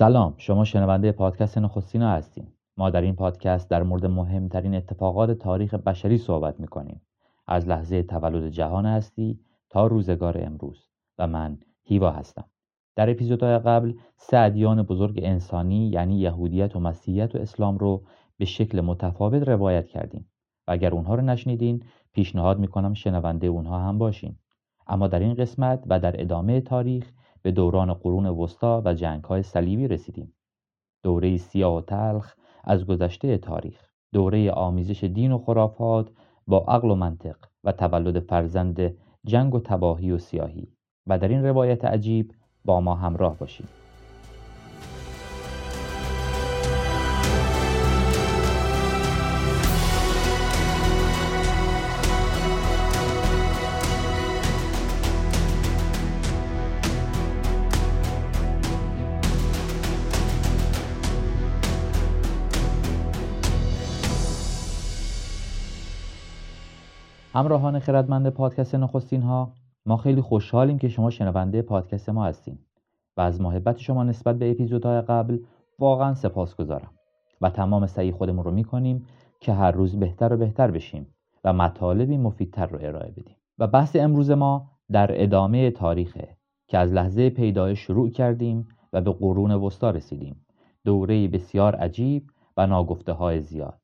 سلام شما شنونده پادکست نخستینا هستیم ما در این پادکست در مورد مهمترین اتفاقات تاریخ بشری صحبت می‌کنیم. از لحظه تولد جهان هستی تا روزگار امروز. و من هیوا هستم. در اپیزودهای قبل سه ادیان بزرگ انسانی یعنی یهودیت و مسیحیت و اسلام رو به شکل متفاوت روایت کردیم. و اگر اونها رو نشنیدین پیشنهاد می‌کنم شنونده اونها هم باشین. اما در این قسمت و در ادامه تاریخ به دوران قرون وسطا و های صلیبی رسیدیم. دوره سیاه و تلخ از گذشته تاریخ، دوره آمیزش دین و خرافات با عقل و منطق و تولد فرزند جنگ و تباهی و سیاهی و در این روایت عجیب با ما همراه باشید. همراهان خردمند پادکست نخستین ها ما خیلی خوشحالیم که شما شنونده پادکست ما هستیم و از محبت شما نسبت به اپیزودهای قبل واقعا سپاس گذارم و تمام سعی خودمون رو می‌کنیم که هر روز بهتر و بهتر بشیم و مطالبی مفیدتر رو ارائه بدیم. و بحث امروز ما در ادامه تاریخه که از لحظه پیدایش شروع کردیم و به قرون وسطا رسیدیم. دوره بسیار عجیب و ناگفته های زیاد.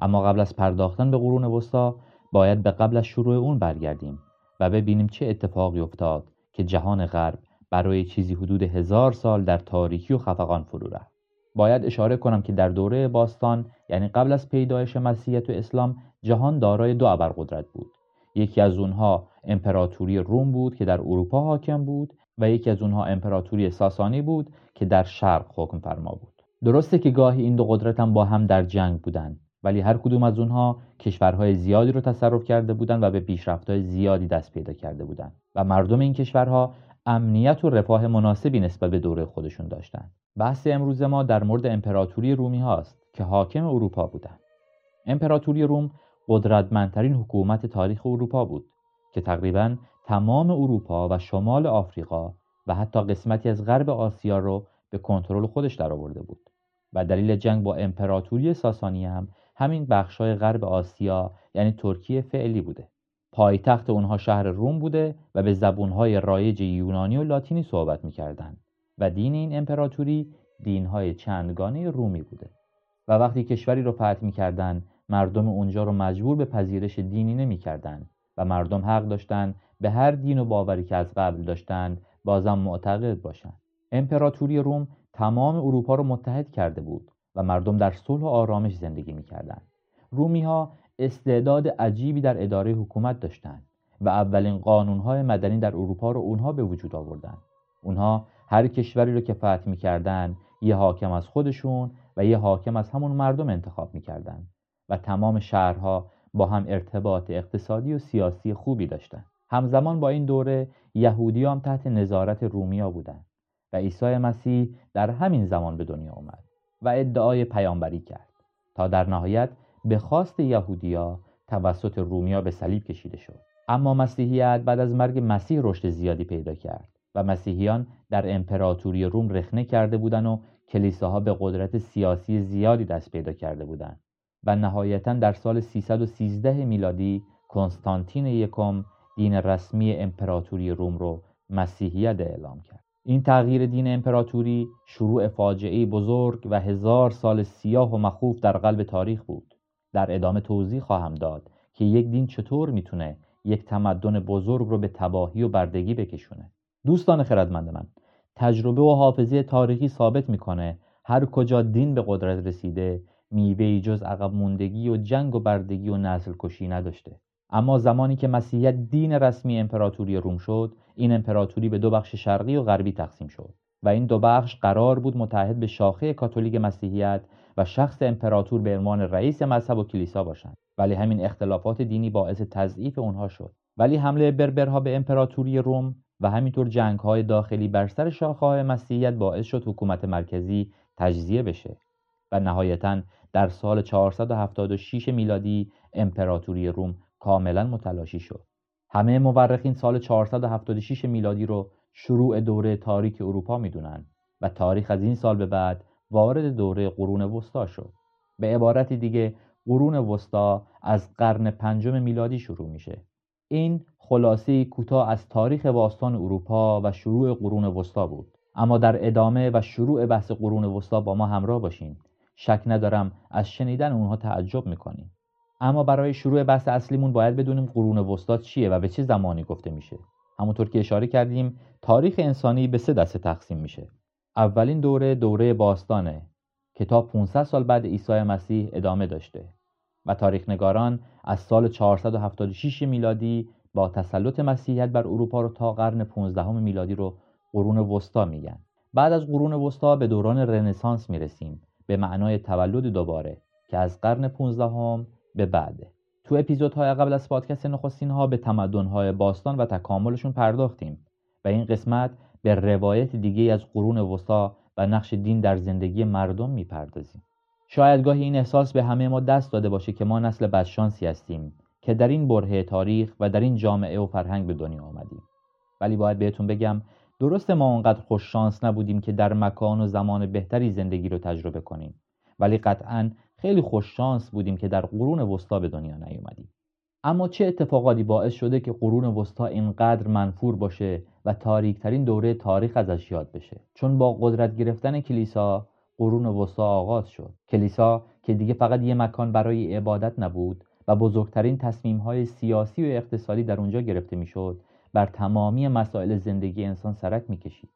اما قبل از پرداختن به قرون وسطا باید به قبل از شروع اون برگردیم و ببینیم چه اتفاقی افتاد که جهان غرب برای چیزی حدود هزار سال در تاریکی و خفقان فرو رفت. باید اشاره کنم که در دوره باستان یعنی قبل از پیدایش مسیحیت و اسلام جهان دارای دو ابرقدرت بود. یکی از اونها امپراتوری روم بود که در اروپا حاکم بود و یکی از اونها امپراتوری ساسانی بود که در شرق حکم فرما بود. درسته که گاهی این دو قدرت هم با هم در جنگ بودند ولی هر کدوم از اونها کشورهای زیادی رو تصرف کرده بودند و به پیشرفت‌های زیادی دست پیدا کرده بودند و مردم این کشورها امنیت و رفاه مناسبی نسبت به دوره خودشون داشتند. بحث امروز ما در مورد امپراتوری رومی هاست که حاکم اروپا بودند. امپراتوری روم قدرتمندترین حکومت تاریخ اروپا بود که تقریبا تمام اروپا و شمال آفریقا و حتی قسمتی از غرب آسیا رو به کنترل خودش درآورده بود و دلیل جنگ با امپراتوری ساسانی هم همین بخشای غرب آسیا یعنی ترکیه فعلی بوده. پایتخت اونها شهر روم بوده و به زبونهای رایج یونانی و لاتینی صحبت می‌کردند و دین این امپراتوری دینهای چندگانه رومی بوده. و وقتی کشوری رو فتح می‌کردند مردم اونجا رو مجبور به پذیرش دینی نمی‌کردند و مردم حق داشتند به هر دین و باوری که از قبل داشتند بازم معتقد باشند امپراتوری روم تمام اروپا رو متحد کرده بود و مردم در صلح و آرامش زندگی می‌کردند. رومی ها استعداد عجیبی در اداره حکومت داشتند و اولین قانونهای مدنی در اروپا رو اونها به وجود آوردند. اونها هر کشوری رو که فتح می‌کردند یه حاکم از خودشون و یه حاکم از همون مردم انتخاب می‌کردند و تمام شهرها با هم ارتباط اقتصادی و سیاسی خوبی داشتند. همزمان با این دوره یهودی هم تحت نظارت رومیا بودند و عیسی مسیح در همین زمان به دنیا آمد. و ادعای پیامبری کرد تا در نهایت به خواست یهودیا توسط رومیا به صلیب کشیده شد. اما مسیحیت بعد از مرگ مسیح رشد زیادی پیدا کرد و مسیحیان در امپراتوری روم رخنه کرده بودند و کلیساها به قدرت سیاسی زیادی دست پیدا کرده بودند و نهایتا در سال 313 میلادی کنستانتین یکم دین رسمی امپراتوری روم رو مسیحیت اعلام کرد. این تغییر دین امپراتوری شروع فاجعه بزرگ و هزار سال سیاه و مخوف در قلب تاریخ بود. در ادامه توضیح خواهم داد که یک دین چطور می‌تونه یک تمدن بزرگ رو به تباهی و بردگی بکشونه. دوستان خردمند من تجربه و حافظه تاریخی ثابت می‌کنه هر کجا دین به قدرت رسیده میوه جز عقب موندگی و جنگ و بردگی و نسل کشی نداشته. اما زمانی که مسیحیت دین رسمی امپراتوری روم شد این امپراتوری به دو بخش شرقی و غربی تقسیم شد و این دو بخش قرار بود متحد به شاخه کاتولیک مسیحیت و شخص امپراتور به عنوان رئیس مذهب و کلیسا باشند. ولی همین اختلافات دینی باعث تضعیف اونها شد. ولی حمله بربرها به امپراتوری روم و همینطور جنگهای داخلی بر سر شاخه‌های مسیحیت باعث شد حکومت مرکزی تجزیه بشه و نهایتا در سال 476 میلادی امپراتوری روم کاملا متلاشی شد. همه مورخین سال 476 میلادی رو شروع دوره تاریک اروپا می‌دونن و تاریخ از این سال به بعد وارد دوره قرون وسطا شد. به عبارتی دیگه قرون وسطا از قرن پنجم میلادی شروع میشه. این خلاصه کوتاه از تاریخ باستان اروپا و شروع قرون وسطا بود. اما در ادامه و شروع بحث قرون وسطا با ما همراه باشین. شک ندارم از شنیدن اونها تعجب می‌کنیم. اما برای شروع بحث اصلیمون باید بدونیم قرون وسطا چیه و به چه زمانی گفته میشه. همونطور که اشاره کردیم تاریخ انسانی به سه دسته تقسیم میشه. اولین دوره دوره باستانه که تا 500 سال بعد عیسی مسیح ادامه داشته و تاریخ نگاران از سال 476 میلادی با تسلط مسیحیت بر اروپا رو تا قرن 15 میلادی رو قرون وسطا میگن. بعد از قرون وسطا به دوران رنسانس می‌رسیم. به معنای تولد دوباره که از قرن 15 به بعده. تو اپیزودهای قبل از پادکست نخستین ها به تمدن باستان و تکاملشون پرداختیم و این قسمت به روایت دیگه از قرون وسطا و نقش دین در زندگی مردم می‌پردازیم. شاید گاهی این احساس به همه ما دست داده باشه که ما نسل بدشانسی هستیم که در این برهه تاریخ و در این جامعه و فرهنگ به دنیا آمدیم. ولی باید بهتون بگم درست ما اونقدر خوش شانس نبودیم که در مکان و زمان بهتری زندگی رو تجربه کنیم. ولی قطعا خیلی خوش شانس بودیم که در قرون وسطا به دنیا نیومدیم. اما چه اتفاقاتی باعث شده که قرون وسطا اینقدر منفور باشه و تاریکترین دوره تاریخ ازش یاد بشه؟ چون با قدرت گرفتن کلیسا قرون وسطا آغاز شد. کلیسا که دیگه فقط یه مکان برای عبادت نبود و بزرگترین تصمیمهای سیاسی و اقتصادی در اونجا گرفته می‌شد بر تمامی مسائل زندگی انسان سرک می‌کشید.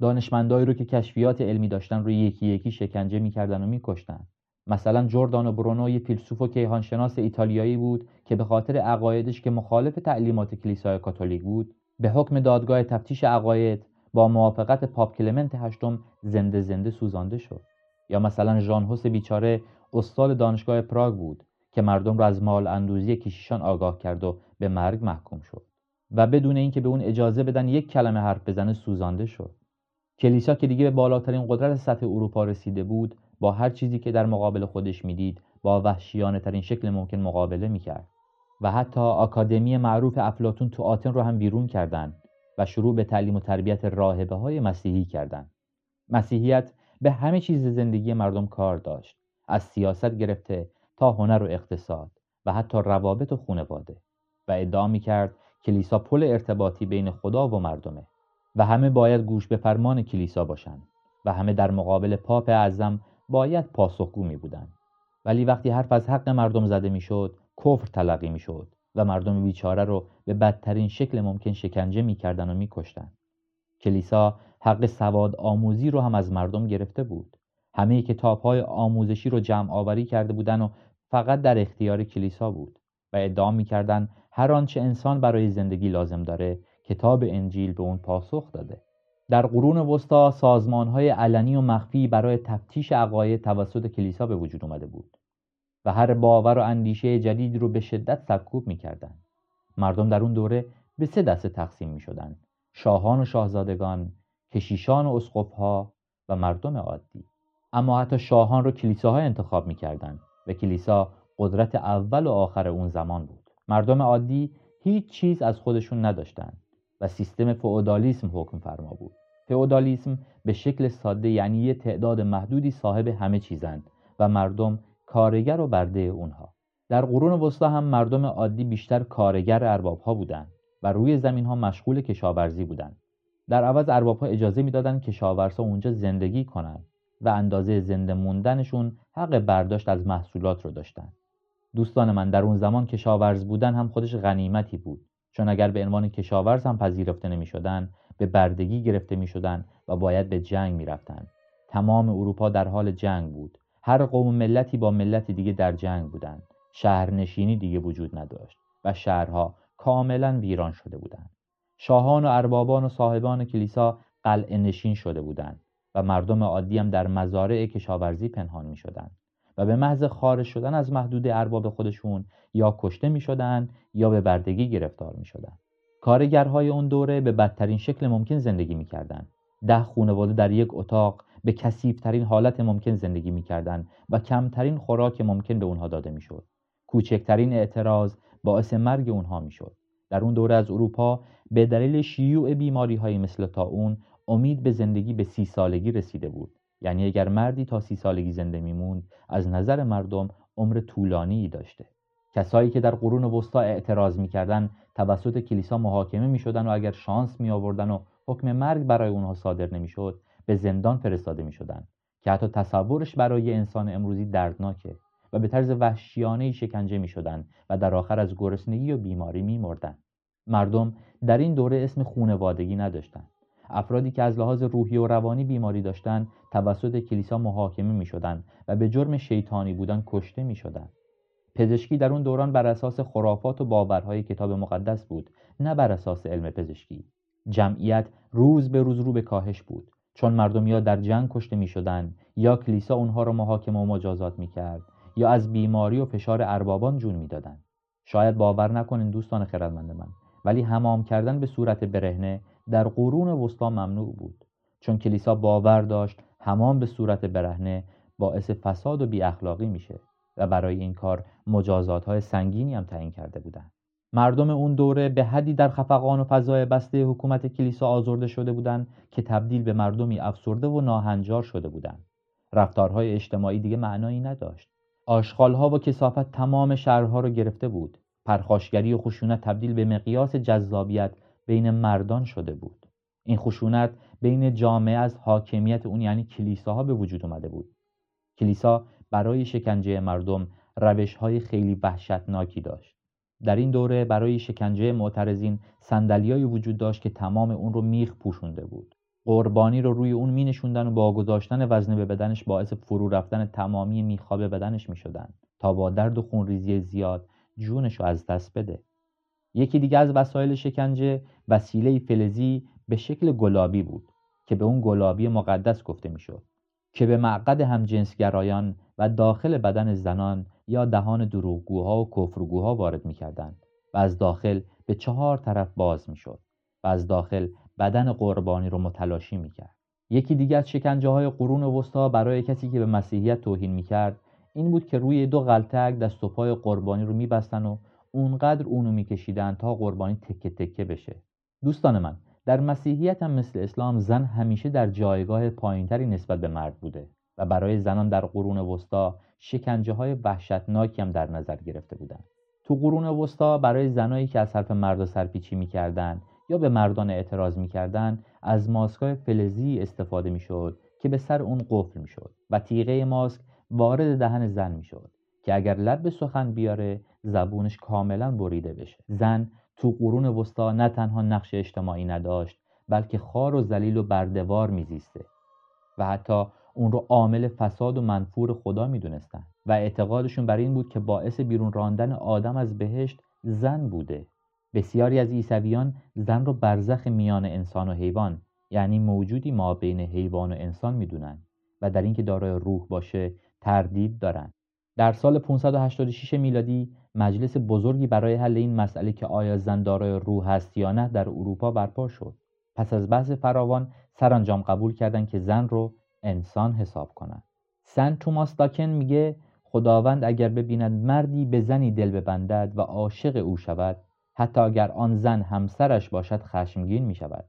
دانشمندایی رو که کشفیات علمی داشتن رو یکی یکی شکنجه می‌کردن و میکشتن. مثلا جوردانو برونو یه فیلسوف و کیهانشناس ایتالیایی بود که به خاطر عقایدش که مخالف تعلیمات کلیسای کاتولیک بود به حکم دادگاه تفتیش عقاید با موافقت پاپ کلمنت هشتم زنده زنده سوزانده شد. یا مثلا ژان هوس بیچاره استاد دانشگاه پراگ بود که مردم را از مال اندوزی کشیشان آگاه کرد و به مرگ محکوم شد. و بدون اینکه به اون اجازه بدن یک کلمه حرف بزنه سوزانده شد. کلیسا که دیگه به بالاترین قدرت سطح اروپا رسیده بود با هر چیزی که در مقابل خودش می‌دید با وحشیانه ترین شکل ممکن مقابله می‌کرد. و حتی آکادمی معروف افلاتون تو آتن رو هم بیرون کردند و شروع به تعلیم و تربیت راهبه های مسیحی کردند. مسیحیت به همه چیز زندگی مردم کار داشت. از سیاست گرفته تا هنر و اقتصاد و حتی روابط و خونواده و ادعا می کرد کلیسا پل ارتباطی بین خدا و مردمه. و همه باید گوش به فرمان کلیسا باشند و همه در مقابل پاپ اعظم باید پاسخگو می بودند ولی وقتی حرف از حق مردم زده می‌شد کفر تلقی می‌شد و مردم بیچاره رو به بدترین شکل ممکن شکنجه می‌کردن و میکشتن. کلیسا حق سواد آموزی رو هم از مردم گرفته بود. همه کتاب های آموزشی رو جمع آوری کرده بودن و فقط در اختیار کلیسا بود و ادعا می‌کردن هر آنچه انسان برای زندگی لازم داره کتاب انجیل به اون پاسخ داده در قرون وسطا های علنی و مخفی برای تفتیش عقاید توسط کلیسا به وجود اومده بود و هر باور و اندیشه جدید رو به شدت سرکوب می‌کردند مردم در اون دوره به سه دسته تقسیم می شدن. شاهان و شاهزادگان، کشیشان و اسقفها و مردم عادی. اما حتی شاهان رو کلیساها انتخاب می‌کردند و کلیسا قدرت اول و آخر اون زمان بود. مردم عادی هیچ چیز از خودشون نداشتند و سیستم فئودالیسم حکم فرما بود. فئودالیسم به شکل ساده یعنی یه تعداد محدودی صاحب همه چیزند و مردم کارگر و برده اونها. در قرون وسطا هم مردم عادی بیشتر کارگر ارباب ها بودند و روی زمین ها مشغول کشاورزی بودند. در عوض ارباب ها اجازه می‌دادند کشاورزا اونجا زندگی کنند و اندازه زنده موندنشون حق برداشت از محصولات رو داشتند. دوستان من در اون زمان کشاورز بودن هم خودش غنیمتی بود. چون اگر به عنوان کشاورز هم پذیرفته نمی به بردگی گرفته می و باید به جنگ می تمام اروپا در حال جنگ بود. هر قوم ملتی با ملت دیگه در جنگ بودند. شهرنشینی دیگه وجود نداشت و شهرها کاملا ویران شده بودند. شاهان و اربابان و صاحبان کلیسا قلعه نشین شده بودند و مردم عادی هم در مزارع کشاورزی پنهان می شدند و به محض خارج شدن از محدود ارباب خودشون یا کشته می شدند یا به بردگی گرفتار می شدند. کارگرهای اون دوره به بدترین شکل ممکن زندگی می کردند. ده خونواده در یک اتاق به کسیفترین حالت ممکن زندگی می‌کردند و کمترین خوراک ممکن به اونها داده می‌شد کوچکترین اعتراض باعث مرگ اونها می‌شد در اون دوره از اروپا به دلیل شیوع بیماری های مثل اون امید به زندگی به سی سالگی رسیده بود یعنی اگر مردی تا سی سالگی زنده میموند از نظر مردم عمر طولانی داشته کسایی که در قرون وسطا اعتراض می‌کردند توسط کلیسا محاکمه می‌شدن و اگر شانس می آوردن و حکم مرگ برای اونها صادر نمی‌شد به زندان فرستاده می‌شدند که حتی تصورش برای انسان امروزی دردناکه و به طرز وحشیانه شکنجه می شدن و در آخر از گرسنگی و بیماری می مردن. مردم در این دوره اسم خونوادگی نداشتند. افرادی که از لحاظ روحی و روانی بیماری داشتند توسط کلیسا محاکمه می شدن و به جرم شیطانی بودن کشته می شدن. پزشکی در اون دوران بر اساس خرافات و باورهای کتاب مقدس بود نه بر اساس علم پزشکی. جمعیت روز به روز رو به کاهش بود. چون مردم یا در جنگ کشته می شدن یا کلیسا اونها را محاکمه و مجازات می کرد یا از بیماری و فشار اربابان جون می‌دادند. شاید باور نکنین دوستان خردمند من ولی حمام کردن به صورت برهنه در قرون وسطا ممنوع بود چون کلیسا باور داشت حمام به صورت برهنه باعث فساد و بی اخلاقی میشه و برای این کار مجازات های سنگینی هم تعیین کرده بودند. مردم اون دوره به حدی در خفقان و فضای بسته حکومت کلیسا آزرده شده بودند که تبدیل به مردمی افسرده و ناهنجار شده بودند. رفتارهای اجتماعی دیگه معنایی نداشت. آشغالها و کسافت تمام شهرها را گرفته بود. پرخاشگری و خشونت تبدیل به مقیاس جذابیت بین مردان شده بود. این خشونت بین جامعه از حاکمیت اون یعنی کلیساها به وجود اومده بود. کلیسا برای شکنجه مردم روش های خیلی وحشتناکی داشت. در این دوره برای شکنجه معترضین صندلیایی وجود داشت که تمام اون رو میخ پوشونده بود. قربانی رو روی اون می نشوندن و با گذاشتن وزنه به بدنش باعث فرو رفتن تمامی میخا به بدنش می شدن تا با درد و خونریزی زیاد جونش رو از دست بده. یکی دیگه از وسایل شکنجه وسیله فلزی به شکل گلابی بود که به اون گلابی مقدس گفته می‌شد که به معقد همجنسگرایان و داخل بدن زنان یا دهان دروغگوها و کفرگوها وارد می‌کردند و از داخل به چهار طرف باز می‌شد و از داخل بدن قربانی رو متلاشی می‌کرد. یکی دیگر از شکنجه های قرون وسطا برای کسی که به مسیحیت توهین می‌کرد این بود که روی دو غلطک دست و پای قربانی رو میبستن و اونقدر اونو میکشیدن تا قربانی تکه تکه بشه دوستان من در مسیحیت هم مثل اسلام زن همیشه در جایگاه پایینتری نسبت به مرد بوده و برای زنان در قرون وسطا شکنجه های وحشتناکی هم در نظر گرفته بودند. تو قرون وسطا برای زنایی که از حرف مرد سرپیچی می‌کردند یا به مردان اعتراض می‌کردند از ماسکای فلزی استفاده می‌شد که به سر اون قفل می‌شد و تیغه ماسک وارد دهن زن می‌شد که اگر لب به سخن بیاره زبونش کاملا بریده بشه. زن تو قرون وسطا نه تنها نقش اجتماعی نداشت بلکه خار و ذلیل و بردوار میزیسته و حتی اون رو عامل فساد و منفور خدا می‌دونستن. و اعتقادشون بر این بود که باعث بیرون راندن آدم از بهشت زن بوده. بسیاری از عیسویان زن رو برزخ میان انسان و حیوان یعنی موجودی ما بین حیوان و انسان می‌دونن و در اینکه دارای روح باشه تردید دارن. در سال 586 میلادی مجلس بزرگی برای حل این مسئله که آیا زن دارای روح هست یا نه در اروپا برپا شد. پس از بحث فراوان سرانجام قبول کردند که زن رو انسان حساب کنند. سن توماس داکن میگه خداوند اگر ببیند مردی به زنی دل ببندد و عاشق او شود حتی اگر آن زن همسرش باشد خشمگین می شود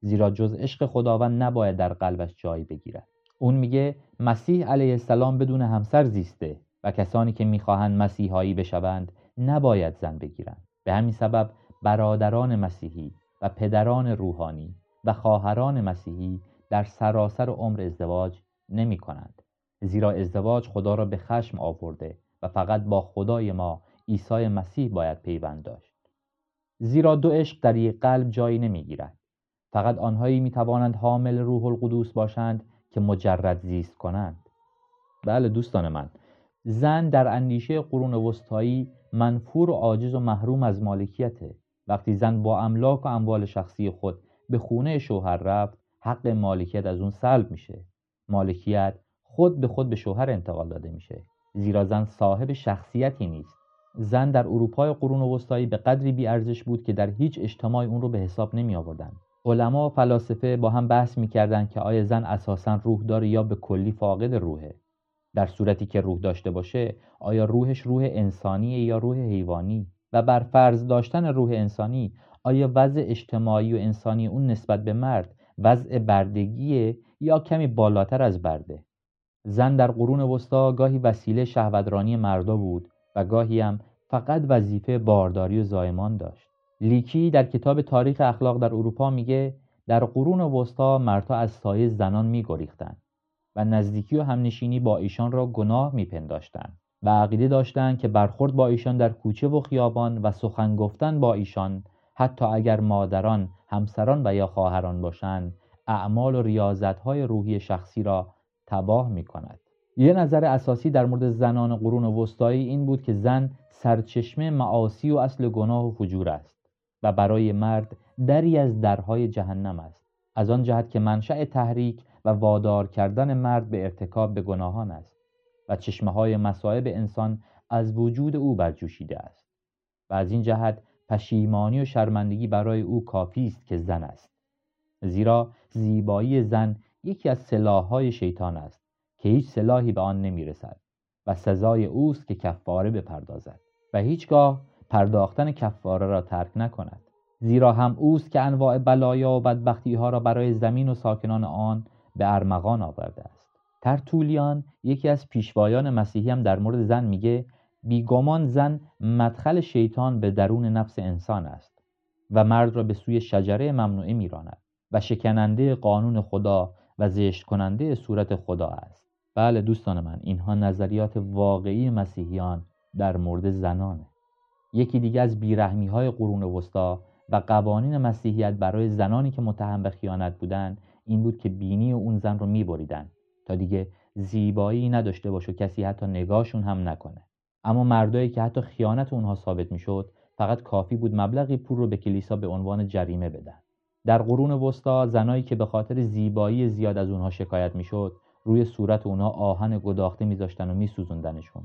زیرا جز عشق خداوند نباید در قلبش جای بگیرد. اون میگه مسیح علیه السلام بدون همسر زیسته. و کسانی که می‌خواهند مسیحایی بشوند نباید زن بگیرند. به همین سبب برادران مسیحی و پدران روحانی و خواهران مسیحی در سراسر عمر ازدواج نمی کنند زیرا ازدواج خدا را به خشم آورده و فقط با خدای ما عیسی مسیح باید پیوند داشت. زیرا دو عشق در یک قلب جایی نمی‌گیرد. فقط آنهایی می توانند حامل روح القدوس باشند که مجرد زیست کنند. بله دوستان من زن در اندیشه قرون وسطایی منفور و عاجز و محروم از مالکیته. وقتی زن با املاک و اموال شخصی خود به خونه شوهر رفت حق مالکیت از اون سلب میشه. مالکیت خود به خود به شوهر انتقال داده میشه. زیرا زن صاحب شخصیتی نیست. زن در اروپای قرون وسطایی به قدری بیارزش بود که در هیچ اجتماعی اون رو به حساب نمی آوردن. علما و فلاسفه با هم بحث می‌کردند که آیا زن اساسا روح داره یا به کلی فاقد روحه. در صورتی که روح داشته باشه آیا روحش روح انسانیه یا روح حیوانی؟ و بر فرض داشتن روح انسانی آیا وضع اجتماعی و انسانی اون نسبت به مرد وضع بردگی یا کمی بالاتر از برده؟ زن در قرون وسطا گاهی وسیله شهوترانی مردا بود و گاهی هم فقط وظیفه بارداری و زایمان داشت. لیکی در کتاب تاریخ اخلاق در اروپا میگه در قرون وسطا مردها از سایه زنان میگریختند. و نزدیکی و همنشینی با ایشان را گناه میپنداشتند و عقیده داشتند که برخورد با ایشان در کوچه و خیابان و سخن گفتن با ایشان حتی اگر مادران، همسران و یا خواهران باشند اعمال و ریاضتهای روحی شخصی را تباه می کند. یه نظر اساسی در مورد زنان قرون وسطایی این بود که زن سرچشمه معاصی و اصل گناه و فجور است و برای مرد دری از درهای جهنم است از آن جهت که منشأ تحریک و وادار کردن مرد به ارتکاب به گناهان است و چشمه های مسائب انسان از وجود او برجوشیده است و از این جهت پشیمانی و شرمندگی برای او کافی است که زن است. زیرا زیبایی زن یکی از سلاحهای شیطان است که هیچ سلاحی به آن نمی‌رسد و سزای اوست که کفاره بپردازد و هیچگاه پرداختن کفاره را ترک نکند. زیرا هم اوست که انواع بلایا و بدبختی ها را برای زمین و ساکنان آن به ارمغان آورده است. ترتولیان یکی از پیشوایان مسیحی هم در مورد زن میگه بیگمان زن مدخل شیطان به درون نفس انسان است و مرد را به سوی شجره ممنوعه میراند و شکننده قانون خدا و زشت کننده صورت خدا است. بله دوستان من اینها نظریات واقعی مسیحیان در مورد زنانه. یکی دیگه از بیرحمی های قرون وسطا و قوانین مسیحیت برای زنانی که متهم به خیانت بودند این بود که بینی اون زن رو میبریدن. تا دیگه زیبایی نداشته باشه کسی حتی نگاهشون هم نکنه. اما مردایی که حتی خیانت اونها ثابت می‌شد فقط کافی بود مبلغی پول رو به کلیسا به عنوان جریمه بدن. در قرون وسطا زنایی که به خاطر زیبایی زیاد از اونها شکایت می‌شد روی صورت اونها آهن گداخته میذاشتن و میسوزوندنشون.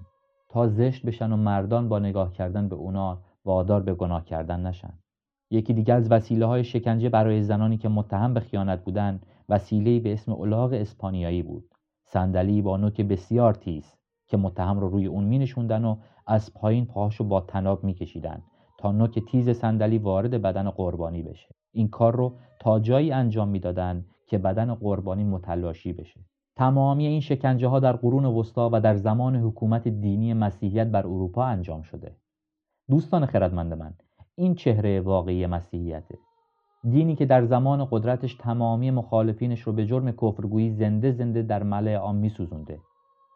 تا زشت بشن و مردان با نگاه کردن به اونا وادار به گناه کردن نشن. یکی دیگر از وسیله های شکنجه برای زنانی که متهم به خیانت بودند وسیله به اسم الاغ اسپانیایی بود. صندلی با نوک بسیار تیز که متهم رو روی اون می نشوندن و از پایین پاهاشو با تناب می کشیدن تا نوک تیز صندلی وارد بدن قربانی بشه. این کار رو تا جایی انجام می‌دادند که بدن قربانی متلاشی بشه. تمامی این شکنجه ها در قرون وسطا و در زمان حکومت دینی مسیحیت بر اروپا انجام شده. دوستان خردمند من این چهره واقعی مسیحیته دینی که در زمان قدرتش تمامی مخالفینش رو به جرم کفرگویی زنده زنده در ملع عام میسوزونده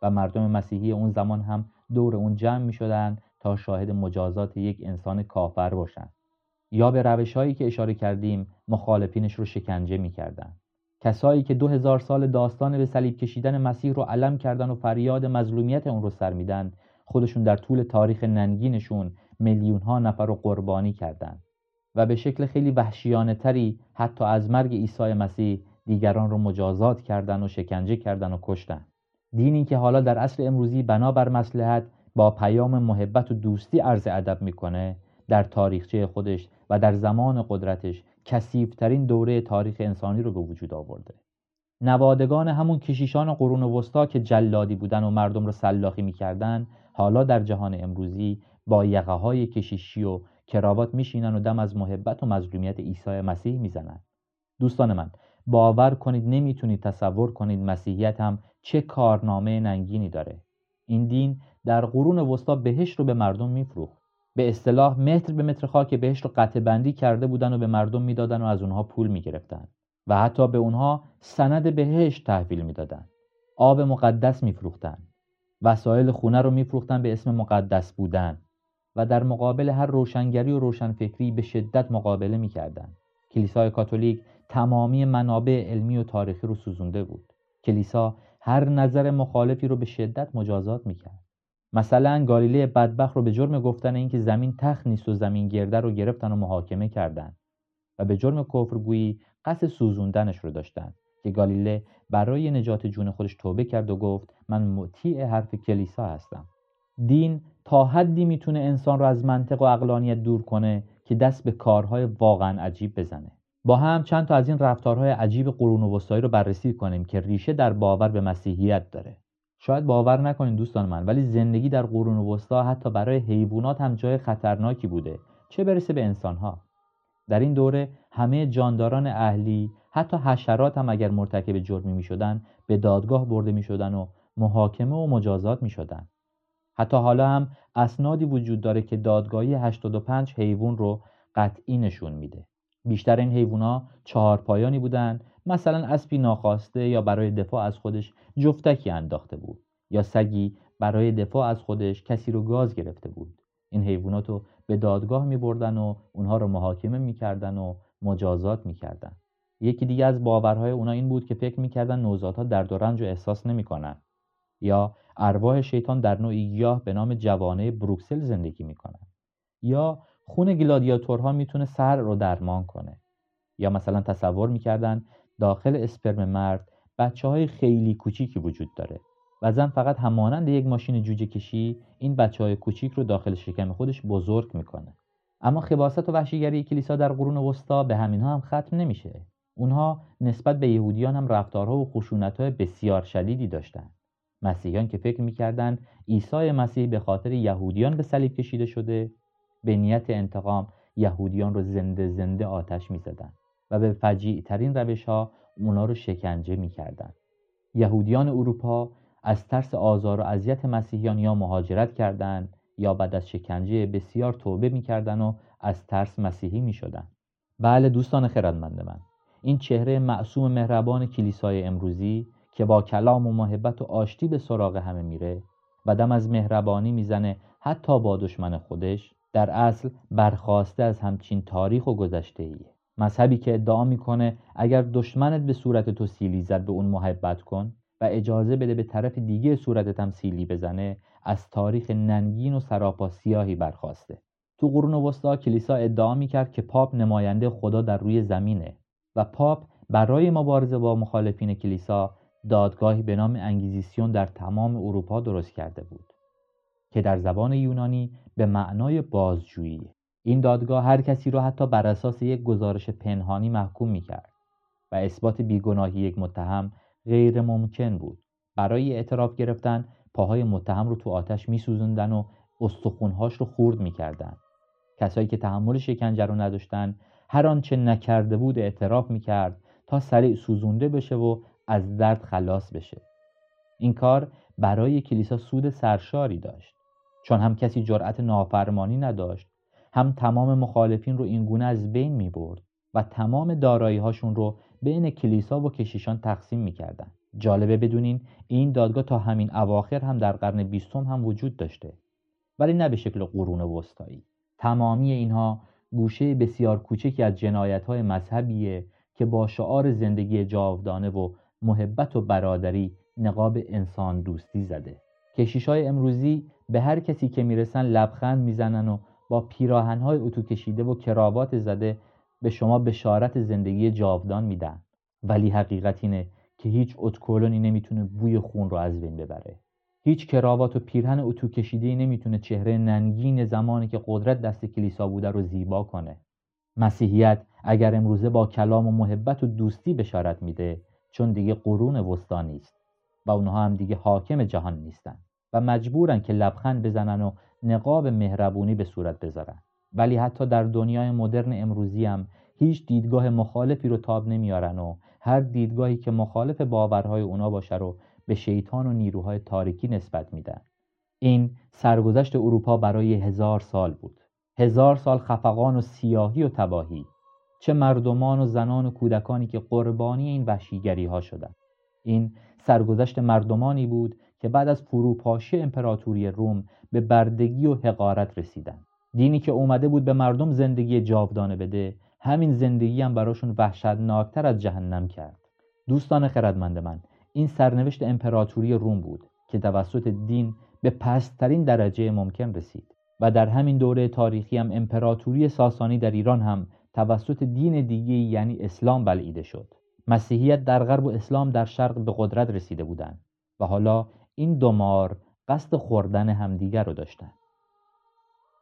و مردم مسیحی اون زمان هم دور اون جمع می شدن تا شاهد مجازات یک انسان کافر باشند یا به روش هایی که اشاره کردیم مخالفینش رو شکنجه می کردن. کسایی که دو هزار سال داستان به صلیب کشیدن مسیح رو علم کردن و فریاد مظلومیت اون رو سر میدن خودشون در طول تاریخ ننگینشون میلیون ها نفر رو قربانی کردند و به شکل خیلی وحشیانه تری حتی از مرگ عیسی مسیح دیگران رو مجازات کردن و شکنجه کردن و کشتن. دینی که حالا در عصر امروزی بنابر مسلحت با پیام محبت و دوستی عرض ادب می‌کنه در تاریخچه خودش و در زمان قدرتش کسیفترین دوره تاریخ انسانی رو به وجود آورده. نوادگان همون کشیشان قرون وسطا که جلادی بودن و مردم رو سلاخی می‌کردن حالا در جهان امروزی با یقه های کشیشی و کراوات میشینن و دم از محبت و مظلومیت عیسی مسیح می‌زنن. دوستان من باور کنید نمی‌تونید تصور کنید مسیحیت هم چه کارنامه ننگینی داره. این دین در قرون وسطا بهشت رو به مردم میفروخت. به اصطلاح متر به متر خاک بهشت رو قطع بندی کرده بودن و به مردم می‌دادن و از اونها پول می‌گرفتن. و حتی به اونها سند بهشت تحویل می‌دادن. آب مقدس میفروختن. وسایل خونه رو میفروختن به اسم مقدس بودن. و در مقابل هر روشنگری و روشنفکری به شدت مقابله می‌کردند. کلیسای کاتولیک تمامی منابع علمی و تاریخی رو سوزونده بود. کلیسا هر نظر مخالفی رو به شدت مجازات می‌کرد. مثلا گالیله بدبخت رو به جرم گفتن اینکه زمین تخت نیست و زمین گرده رو گرفتن و محاکمه کردند و به جرم کفرگویی قصد سوزوندنش رو داشتند که گالیله برای نجات جون خودش توبه کرد و گفت من مطیع حرف کلیسا هستم. دین تا حدی می‌تونه انسان رو از منطق و اقلانیت دور کنه که دست به کارهای واقعا عجیب بزنه. با هم چند تا از این رفتارهای عجیب قرون وسطایی رو بررسی کنیم که ریشه در باور به مسیحیت داره. شاید باور نکنید دوستان من ولی زندگی در قرون وسطا حتی برای حیوانات هم جای خطرناکی بوده. چه برسه به انسانها؟ در این دوره همه جانداران اهلی حتی حشرات هم اگر مرتکب جرمی می شدن به دادگاه برده می شدن و محاکمه و مجازات می شدن. حتی حالا هم اسنادی وجود داره که دادگاهی 85 حیوان رو قطعی نشون میده. بیشتر این حیوونا چهار پایانی بودن. مثلا اسبی ناخواسته یا برای دفاع از خودش جفتکی انداخته بود. یا سگی برای دفاع از خودش کسی رو گاز گرفته بود. این حیوانات رو به دادگاه می بردن و اونها رو محاکمه می‌کردن و مجازات می‌کردن. یکی دیگه از باورهای اونا این بود که فکر می‌کردن نوزادها درد و رنج و احساس نمی‌کنن. یا ارواح شیطان در نوعی گیاه به نام جوانه بروکسل زندگی می‌کنن یا خون گلادیاتورها می‌تونه سر رو درمان کنه. یا مثلا تصور می‌کردن داخل اسپرم مرد بچه های خیلی کوچیکی وجود داره و زن فقط همانند یک ماشین جوجه کشی این بچه های کوچیک رو داخل شکم خودش بزرگ می‌کنه. اما خباست و وحشیگری کلیسا در قرون وسطا به همینها هم ختم نمیشه. اونها نسبت به یهودیان هم رفتارها و خشونتهای بسیار شدیدی داشتند مسیحیان که فکر می‌کردند عیسی مسیح به خاطر یهودیان به صلیب کشیده شده به نیت انتقام یهودیان رو زنده زنده آتش می‌زدند و به فجیع ترین روش ها اونا رو شکنجه می‌کردند. یهودیان اروپا از ترس آزار و اذیت مسیحیان یا مهاجرت کردند یا بعد از شکنجه بسیار توبه می‌کردند و از ترس مسیحی می‌شدند. بله دوستان خردمند من این چهره معصوم مهربان کلیسای امروزی که با کلام و محبت و آشتی به سراغ همه میره و دم از مهربانی می‌زنه حتی با دشمن خودش در اصل برخواسته از همچین تاریخ و گذشته ایه مذهبی که ادعا می‌کنه اگر دشمنت به صورت تو سیلی زد به اون محبت کن و اجازه بده به طرف دیگه صورتت هم سیلی بزنه از تاریخ ننگین و سراپا سیاهی برخواسته. تو قرون وسطا کلیسا ادعا می‌کرد که پاپ نماینده خدا در روی زمینه و پاپ برای مبارزه با مخالفین کلیسا دادگاهی به نام انگیزیسیون در تمام اروپا درست کرده بود که در زبان یونانی به معنای بازجویی این دادگاه هر کسی را حتی بر اساس یک گزارش پنهانی محکوم می کرد و اثبات بیگناهی یک متهم غیر ممکن بود برای اعتراف گرفتن پاهای متهم رو تو آتش می و استخونهاش رو خورد می کردن. کسایی که تحمل شکنجه رو نداشتن هر آنچه نکرده بود اعتراف می کرد تا سریع سوزونده بشه و از درد خلاص بشه. این کار برای کلیسا سود سرشاری داشت. چون هم کسی جرأت نافرمانی نداشت هم تمام مخالفین رو اینگونه از بین می برد و تمام دارایی هاشون رو بین کلیسا و کشیشان تقسیم می‌کردند. جالبه بدونین این دادگاه تا همین اواخر هم در قرن بیستم هم وجود داشته. ولی نه به شکل قرون وسطایی. تمامی اینها گوشه بسیار کوچکی از جنایت های مذهبیه که با شعار زندگی جاودانه و محبت و برادری نقاب انسان دوستی زده. کشیش های امروزی به هر کسی که می‌رسن لبخند می‌زنن و با پیراهنهای اتو کشیده و کراوات زده به شما بشارت زندگی جاودان میدن. ولی حقیقت اینه که هیچ اتکولونی نمی‌تونه بوی خون رو از بین ببره. هیچ کراوات و پیرهن اتو کشیده نمی‌تونه چهره ننگین زمانی که قدرت دست کلیسا بوده رو زیبا کنه. مسیحیت اگر امروزه با کلام و محبت و دوستی بشارت میده چون دیگه قرون وسطا نیست و اونها هم دیگه حاکم جهان نیستن و مجبورن که لبخند بزنن و نقاب مهربونی به صورت بذارن. ولی حتی در دنیای مدرن امروزی هم هیچ دیدگاه مخالفی رو تاب نمیارن و هر دیدگاهی که مخالف باورهای اونا باشه رو به شیطان و نیروهای تاریکی نسبت میدن. این سرگذشت اروپا برای هزار سال بود. هزار سال خفقان و سیاهی و تباهی. چه مردمان و زنان و کودکانی که قربانی این وحشیگری ها شدند. این سرگذشت مردمانی بود که بعد از فروپاشی امپراتوری روم به بردگی و حقارت رسیدند. دینی که اومده بود به مردم زندگی جاودانه بده همین زندگی هم براشون وحشتناکتر از جهنم کرد. دوستان خردمند من این سرنوشت امپراتوری روم بود که توسط دین به پسترین درجه ممکن رسید و در همین دوره تاریخی هم امپراتوری ساسانی در ایران هم توسط دین دیگه یعنی اسلام بلعیده شد. مسیحیت در غرب و اسلام در شرق به قدرت رسیده بودند و حالا این دومار قصد خوردن همدیگر رو داشتند.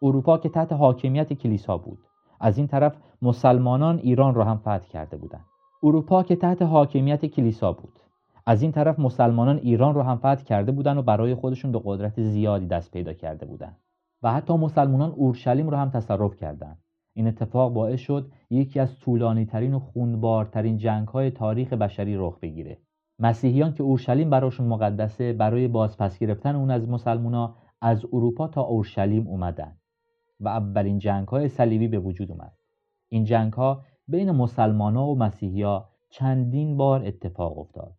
اروپا که تحت حاکمیت کلیسا بود. از این طرف مسلمانان ایران را هم فتح کرده بودند. اروپا که تحت حاکمیت کلیسا بود. از این طرف مسلمانان ایران را هم فتح کرده بودند و برای خودشون به قدرت زیادی دست پیدا کرده بودند. و حتی مسلمانان اورشلیم را هم تصرف کردند. این اتفاق باعث شد یکی از طولانی ترین و خونبارترین جنگ های تاریخ بشری رخ بگیره. مسیحیان که اورشلیم براشون مقدسه برای بازپس گرفتن اون از مسلمونا از اروپا تا اورشلیم اومدن و اولین جنگ های صلیبی به وجود اومد. این جنگ ها بین مسلمان ها و مسیحی ها چندین بار اتفاق افتاد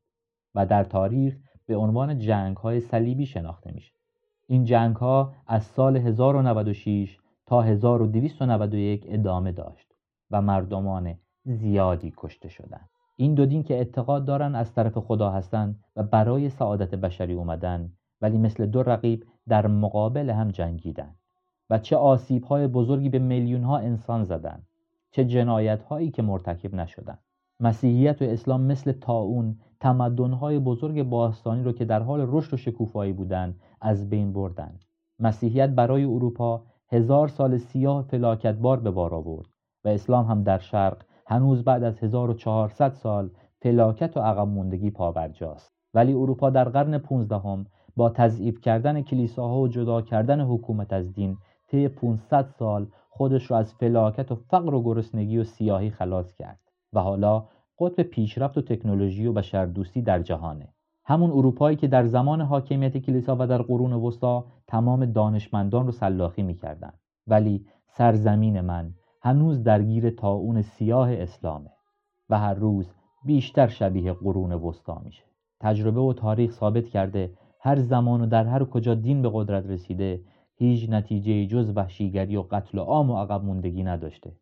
و در تاریخ به عنوان جنگ های صلیبی شناخته میشه. این جنگ ها از سال 1096 تا 1291 ادامه داشت و مردمان زیادی کشته شدند. این دو دین که اعتقاد دارن از طرف خدا هستند و برای سعادت بشری اومدن ولی مثل دو رقیب در مقابل هم جنگیدن و چه آسیب های بزرگی به میلیون ها انسان زدن چه جنایت هایی که مرتکب نشدن مسیحیت و اسلام مثل تاون تمدن های بزرگ باستانی رو که در حال رشد و شکوفایی بودند از بین بردن مسیحیت برای اروپا هزار سال سیاه فلاکتبار به بار آورد و اسلام هم در شرق هنوز بعد از 1400 سال فلاکت و عقب موندگی پاورجاست ولی اروپا در قرن 15 با تضعیف کردن کلیساها و جدا کردن حکومت از دین طی 500 سال خودش را از فلاکت و فقر و گرسنگی و سیاهی خلاص کرد و حالا قطب پیشرفت و تکنولوژی و بشردوستی در جهانه. همون اروپایی که در زمان حاکمیت کلیسا و در قرون وسطا تمام دانشمندان رو سلاخی می‌کردند ولی سرزمین من هنوز درگیر تاون سیاه اسلامه و هر روز بیشتر شبیه قرون وسطا میشه. تجربه و تاریخ ثابت کرده هر زمان و در هر کجا دین به قدرت رسیده هیچ نتیجه جز وحشیگری و قتل و عام و عقب موندگی نداشته.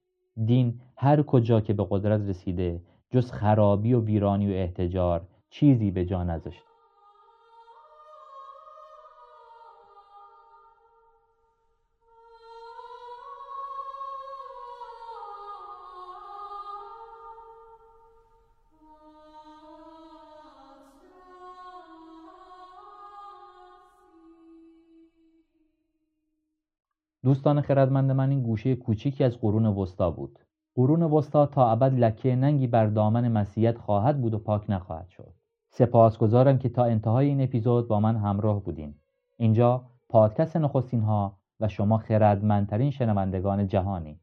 دین هر کجا که به قدرت رسیده جز خرابی و ویرانی و احتجار چیزی به جا نذاشته دوستان خردمند من این گوشه کوچیکی از قرون وسطا بود. قرون وسطا تا ابد لکه ننگی بر دامن مسیحیت خواهد بود و پاک نخواهد شد. سپاسگزارم که تا انتهای این اپیزود با من همراه بودین. اینجا پادکست نخستین ها و شما خردمندترین شنوندگان جهانی.